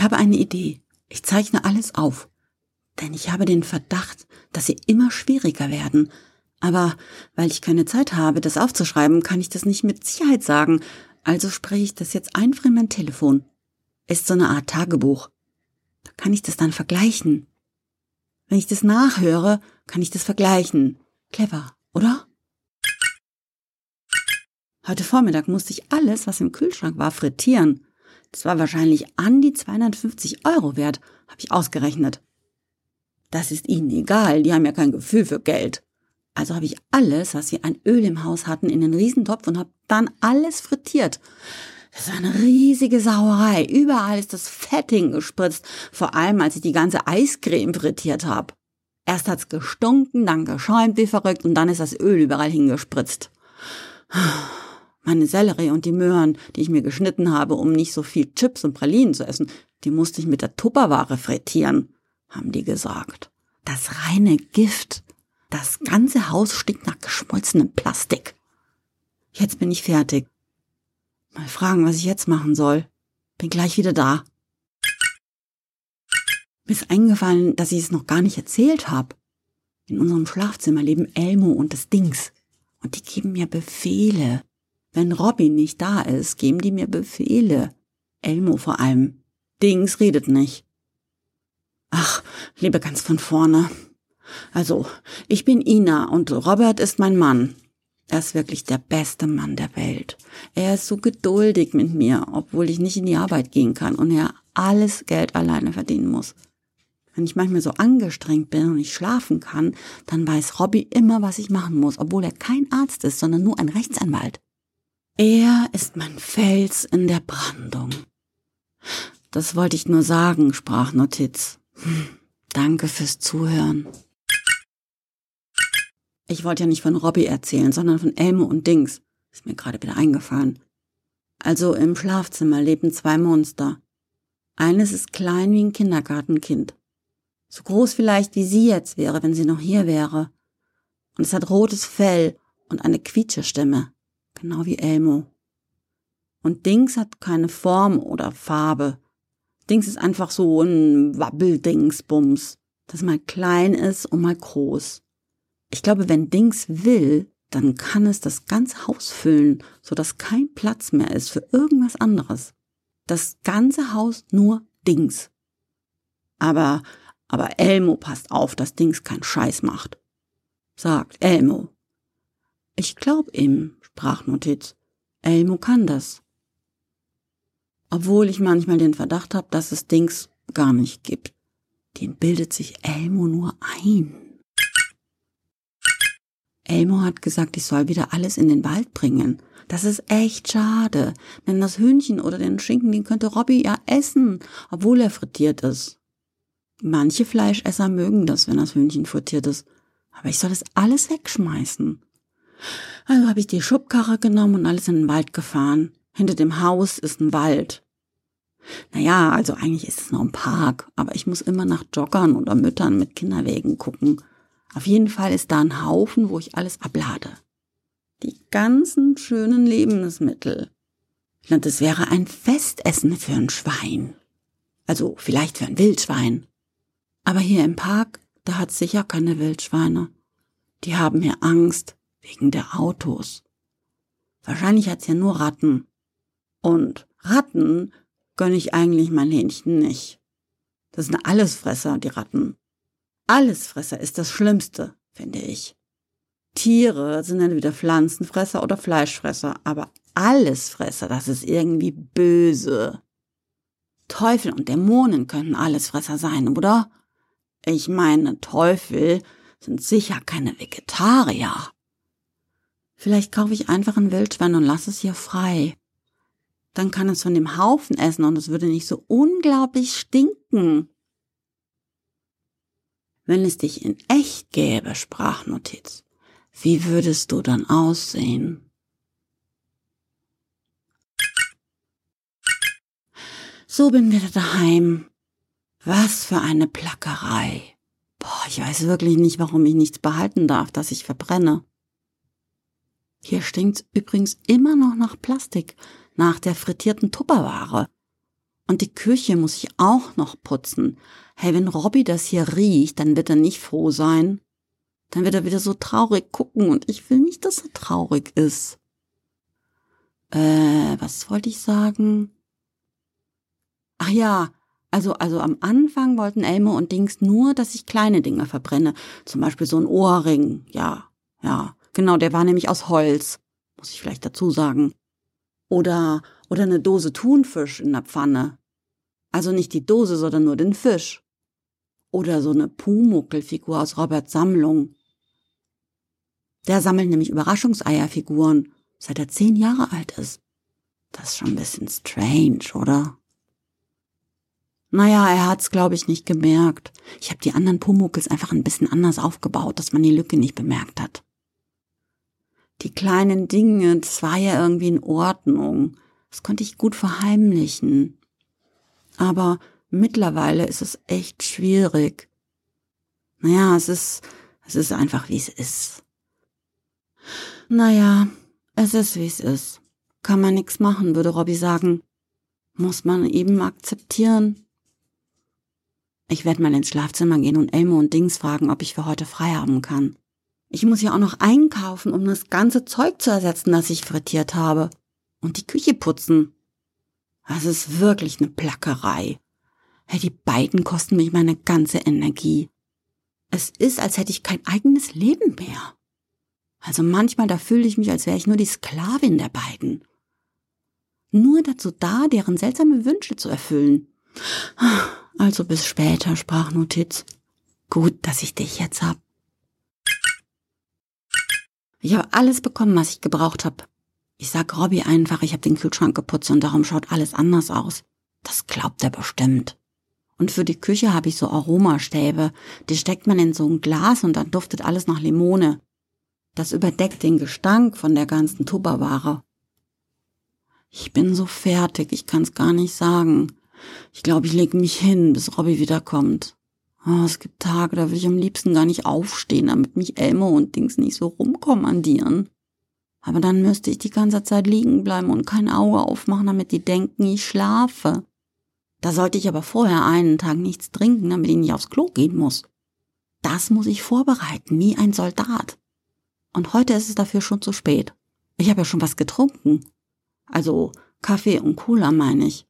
Ich habe eine Idee. Ich zeichne alles auf. Denn ich habe den Verdacht, dass sie immer schwieriger werden. Aber weil ich keine Zeit habe, das aufzuschreiben, kann ich das nicht mit Sicherheit sagen. Also spreche ich das jetzt einfach in mein Telefon. Ist so eine Art Tagebuch. Da kann ich das dann vergleichen. Wenn ich das nachhöre, kann ich das vergleichen. Clever, oder? Heute Vormittag musste ich alles, was im Kühlschrank war, frittieren. Das war wahrscheinlich an die 250 Euro wert, habe ich ausgerechnet. Das ist ihnen egal, die haben ja kein Gefühl für Geld. Also habe ich alles, was sie an Öl im Haus hatten, in den Riesentopf und habe dann alles frittiert. Das war eine riesige Sauerei. Überall ist das Fett hingespritzt, vor allem als ich die ganze Eiscreme frittiert habe. Erst hat's gestunken, dann geschäumt wie verrückt und dann ist das Öl überall hingespritzt. Meine Sellerie und die Möhren, die ich mir geschnitten habe, um nicht so viel Chips und Pralinen zu essen, die musste ich mit der Tupperware frittieren, haben die gesagt. Das reine Gift. Das ganze Haus stinkt nach geschmolzenem Plastik. Jetzt bin ich fertig. Mal fragen, was ich jetzt machen soll. Bin gleich wieder da. Mir ist eingefallen, dass ich es noch gar nicht erzählt habe. In unserem Schlafzimmer leben Elmo und das Dings. Und die geben mir Befehle. Wenn Robin nicht da ist, geben die mir Befehle. Elmo vor allem. Dings redet nicht. Ach, lebe ganz von vorne. Also, ich bin Ina und Robert ist mein Mann. Er ist wirklich der beste Mann der Welt. Er ist so geduldig mit mir, obwohl ich nicht in die Arbeit gehen kann und er alles Geld alleine verdienen muss. Wenn ich manchmal so angestrengt bin und nicht schlafen kann, dann weiß Robby immer, was ich machen muss, obwohl er kein Arzt ist, sondern nur ein Rechtsanwalt. Er ist mein Fels in der Brandung. Das wollte ich nur sagen, sprach Notiz. Hm, danke fürs Zuhören. Ich wollte ja nicht von Robbie erzählen, sondern von Elmo und Dings. Ist mir gerade wieder eingefallen. Also im Schlafzimmer leben zwei Monster. Eines ist klein wie ein Kindergartenkind. So groß vielleicht wie sie jetzt wäre, wenn sie noch hier wäre. Und es hat rotes Fell und eine Quietscherstimme. Genau wie Elmo. Und Dings hat keine Form oder Farbe. Dings ist einfach so ein Wabbeldingsbums, das mal klein ist und mal groß. Ich glaube, wenn Dings will, dann kann es das ganze Haus füllen, so dass kein Platz mehr ist für irgendwas anderes. Das ganze Haus nur Dings. Aber, aber Elmo passt auf, dass Dings keinen Scheiß macht. Sagt Elmo. Ich glaub ihm, Sprachnotiz. Elmo kann das. Obwohl ich manchmal den Verdacht habe, dass es Dings gar nicht gibt. Den bildet sich Elmo nur ein. Elmo hat gesagt, ich soll wieder alles in den Wald bringen. Das ist echt schade, denn das Hühnchen oder den Schinken, den könnte Robby ja essen, obwohl er frittiert ist. Manche Fleischesser mögen das, wenn das Hühnchen frittiert ist, aber ich soll das alles wegschmeißen. Also habe ich die Schubkarre genommen und alles in den Wald gefahren. Hinter dem Haus ist ein Wald. Naja, also eigentlich ist es noch ein Park, aber ich muss immer nach Joggern oder Müttern mit Kinderwegen gucken. Auf jeden Fall ist da ein Haufen, wo ich alles ablade. Die ganzen schönen Lebensmittel. Und es wäre ein Festessen für ein Schwein. Also vielleicht für ein Wildschwein. Aber hier im Park, da hat's sicher keine Wildschweine. Die haben hier Angst wegen der Autos. Wahrscheinlich hat's ja nur Ratten. Und Ratten gönne ich eigentlich mein Hähnchen nicht. Das sind Allesfresser, die Ratten. Allesfresser ist das Schlimmste, finde ich. Tiere sind entweder Pflanzenfresser oder Fleischfresser, aber Allesfresser, das ist irgendwie böse. Teufel und Dämonen könnten Allesfresser sein, oder? Ich meine, Teufel sind sicher keine Vegetarier. Vielleicht kaufe ich einfach ein Wildschwein und lasse es hier frei. Dann kann es von dem Haufen essen und es würde nicht so unglaublich stinken. Wenn es dich in echt gäbe, Sprachnotiz, wie würdest du dann aussehen? So bin wieder daheim. Was für eine Plackerei. Boah, ich weiß wirklich nicht, warum ich nichts behalten darf, dass ich verbrenne. Hier stinkt's übrigens immer noch nach Plastik, nach der frittierten Tupperware. Und die Küche muss ich auch noch putzen. Hey, wenn Robby das hier riecht, dann wird er nicht froh sein. Dann wird er wieder so traurig gucken und ich will nicht, dass er traurig ist. Äh, was wollte ich sagen? Ach ja, also, also am Anfang wollten Elmo und Dings nur, dass ich kleine Dinge verbrenne. Zum Beispiel so ein Ohrring. Ja, ja, genau, der war nämlich aus Holz. Muss ich vielleicht dazu sagen. Oder, oder eine Dose Thunfisch in der Pfanne. Also nicht die Dose, sondern nur den Fisch. Oder so eine Pumuckelfigur aus Roberts Sammlung. Der sammelt nämlich Überraschungseierfiguren, seit er zehn Jahre alt ist. Das ist schon ein bisschen strange, oder? Naja, er hat's, glaube ich, nicht gemerkt. Ich habe die anderen Pumuckels einfach ein bisschen anders aufgebaut, dass man die Lücke nicht bemerkt hat. Die kleinen Dinge, das war ja irgendwie in Ordnung. Das konnte ich gut verheimlichen. Aber mittlerweile ist es echt schwierig. Naja, es ist, es ist einfach wie es ist. Naja, es ist wie es ist. Kann man nichts machen, würde Robby sagen. Muss man eben akzeptieren. Ich werde mal ins Schlafzimmer gehen und Elmo und Dings fragen, ob ich für heute frei haben kann. Ich muss ja auch noch einkaufen, um das ganze Zeug zu ersetzen, das ich frittiert habe. Und die Küche putzen. Das ist wirklich eine Plackerei. Die beiden kosten mich meine ganze Energie. Es ist, als hätte ich kein eigenes Leben mehr. Also manchmal, da fühle ich mich, als wäre ich nur die Sklavin der beiden. Nur dazu da, deren seltsame Wünsche zu erfüllen. Also bis später, Sprachnotiz. Gut, dass ich dich jetzt hab. Ich habe alles bekommen, was ich gebraucht habe. Ich sag Robby einfach, ich habe den Kühlschrank geputzt und darum schaut alles anders aus. Das glaubt er bestimmt. Und für die Küche habe ich so Aromastäbe. Die steckt man in so ein Glas und dann duftet alles nach Limone. Das überdeckt den Gestank von der ganzen Tupperware. Ich bin so fertig, ich kann's gar nicht sagen. Ich glaube, ich leg mich hin, bis Robby wiederkommt. Oh, es gibt Tage, da will ich am liebsten gar nicht aufstehen, damit mich Elmo und Dings nicht so rumkommandieren. Aber dann müsste ich die ganze Zeit liegen bleiben und kein Auge aufmachen, damit die denken, ich schlafe. Da sollte ich aber vorher einen Tag nichts trinken, damit ich nicht aufs Klo gehen muss. Das muss ich vorbereiten, wie ein Soldat. Und heute ist es dafür schon zu spät. Ich habe ja schon was getrunken. Also Kaffee und Cola meine ich.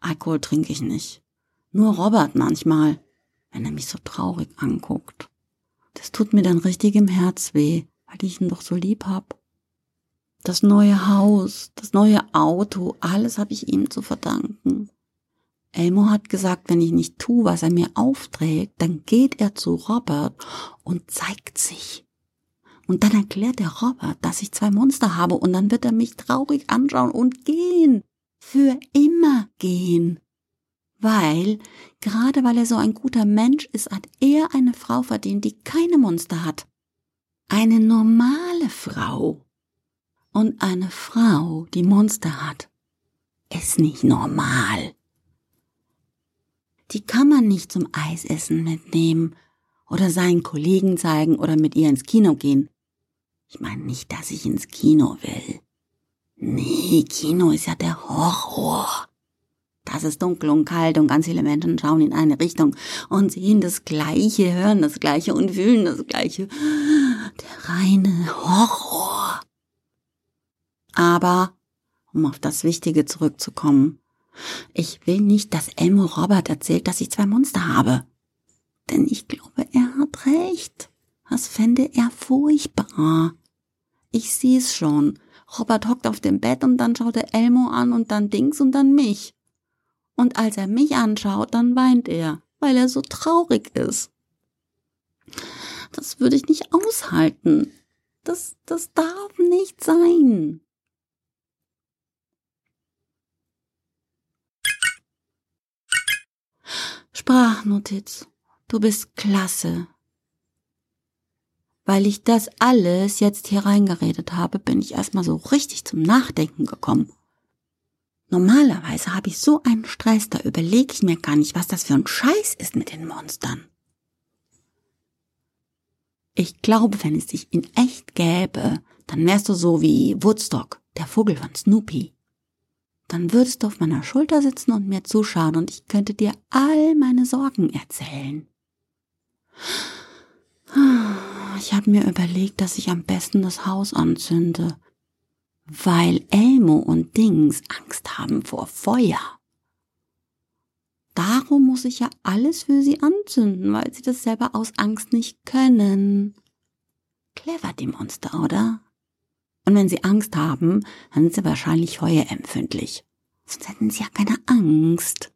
Alkohol trinke ich nicht. Nur Robert manchmal, wenn er mich so traurig anguckt. Das tut mir dann richtig im Herz weh, weil ich ihn doch so lieb hab. Das neue Haus, das neue Auto, alles habe ich ihm zu verdanken. Elmo hat gesagt, wenn ich nicht tu, was er mir aufträgt, dann geht er zu Robert und zeigt sich. Und dann erklärt der Robert, dass ich zwei Monster habe und dann wird er mich traurig anschauen und gehen. Für immer gehen. Weil, gerade weil er so ein guter Mensch ist, hat er eine Frau verdient, die keine Monster hat. Eine normale Frau. Und eine Frau, die Monster hat, ist nicht normal. Die kann man nicht zum Eisessen mitnehmen oder seinen Kollegen zeigen oder mit ihr ins Kino gehen. Ich meine nicht, dass ich ins Kino will. Nee, Kino ist ja der Horror. Das ist dunkel und kalt und ganz viele Menschen schauen in eine Richtung und sehen das Gleiche, hören das Gleiche und fühlen das Gleiche. Der reine Horror. Aber, um auf das Wichtige zurückzukommen, ich will nicht, dass Elmo Robert erzählt, dass ich zwei Monster habe. Denn ich glaube, er hat recht. Das fände er furchtbar. Ich seh's schon. Robert hockt auf dem Bett und dann schaut er Elmo an und dann Dings und dann mich. Und als er mich anschaut, dann weint er, weil er so traurig ist. Das würde ich nicht aushalten. Das, das darf nicht sein. Sprachnotiz. Du bist klasse. Weil ich das alles jetzt hier reingeredet habe, bin ich erstmal so richtig zum Nachdenken gekommen. Normalerweise habe ich so einen Stress, da überlege ich mir gar nicht, was das für ein Scheiß ist mit den Monstern. Ich glaube, wenn es dich in echt gäbe, dann wärst du so wie Woodstock, der Vogel von Snoopy. dann würdest du auf meiner Schulter sitzen und mir zuschauen und ich könnte dir all meine Sorgen erzählen. Ich habe mir überlegt, dass ich am besten das Haus anzünde, weil Elmo und Dings Angst haben vor Feuer. Darum muss ich ja alles für sie anzünden, weil sie das selber aus Angst nicht können. Clever, die Monster, oder? Und wenn sie Angst haben, dann sind sie wahrscheinlich feuerempfindlich. Sonst hätten sie ja keine Angst.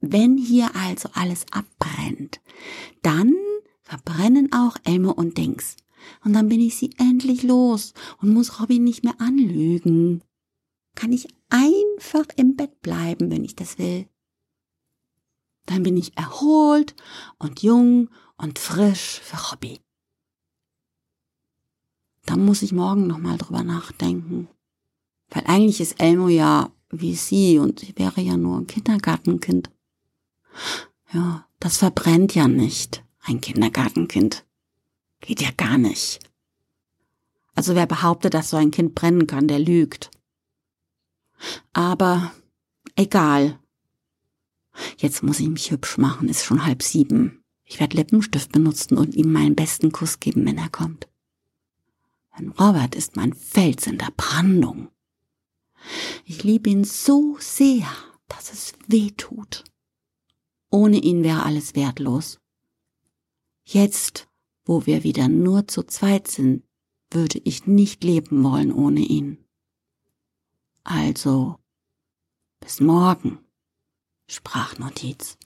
Wenn hier also alles abbrennt, dann verbrennen auch Elmo und Dings. Und dann bin ich sie endlich los und muss Robin nicht mehr anlügen. Kann ich einfach im Bett bleiben, wenn ich das will. Dann bin ich erholt und jung und frisch für Hobby. Da muss ich morgen nochmal drüber nachdenken. Weil eigentlich ist Elmo ja wie sie und sie wäre ja nur ein Kindergartenkind. Ja, das verbrennt ja nicht, ein Kindergartenkind. Geht ja gar nicht. Also wer behauptet, dass so ein Kind brennen kann, der lügt. Aber egal. Jetzt muss ich mich hübsch machen, ist schon halb sieben. Ich werde Lippenstift benutzen und ihm meinen besten Kuss geben, wenn er kommt. Denn Robert ist mein Fels in der Brandung. Ich liebe ihn so sehr, dass es weh tut. Ohne ihn wäre alles wertlos. Jetzt, wo wir wieder nur zu zweit sind, würde ich nicht leben wollen ohne ihn. Also, bis morgen. Sprachnotiz.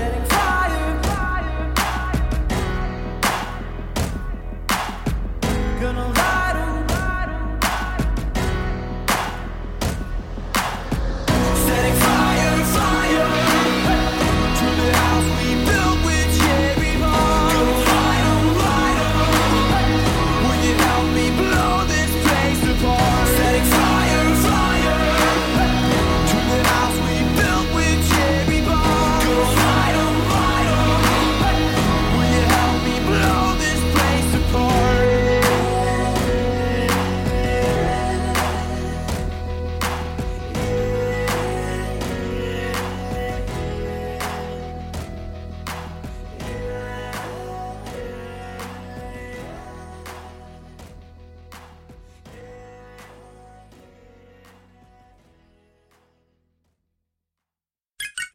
shedding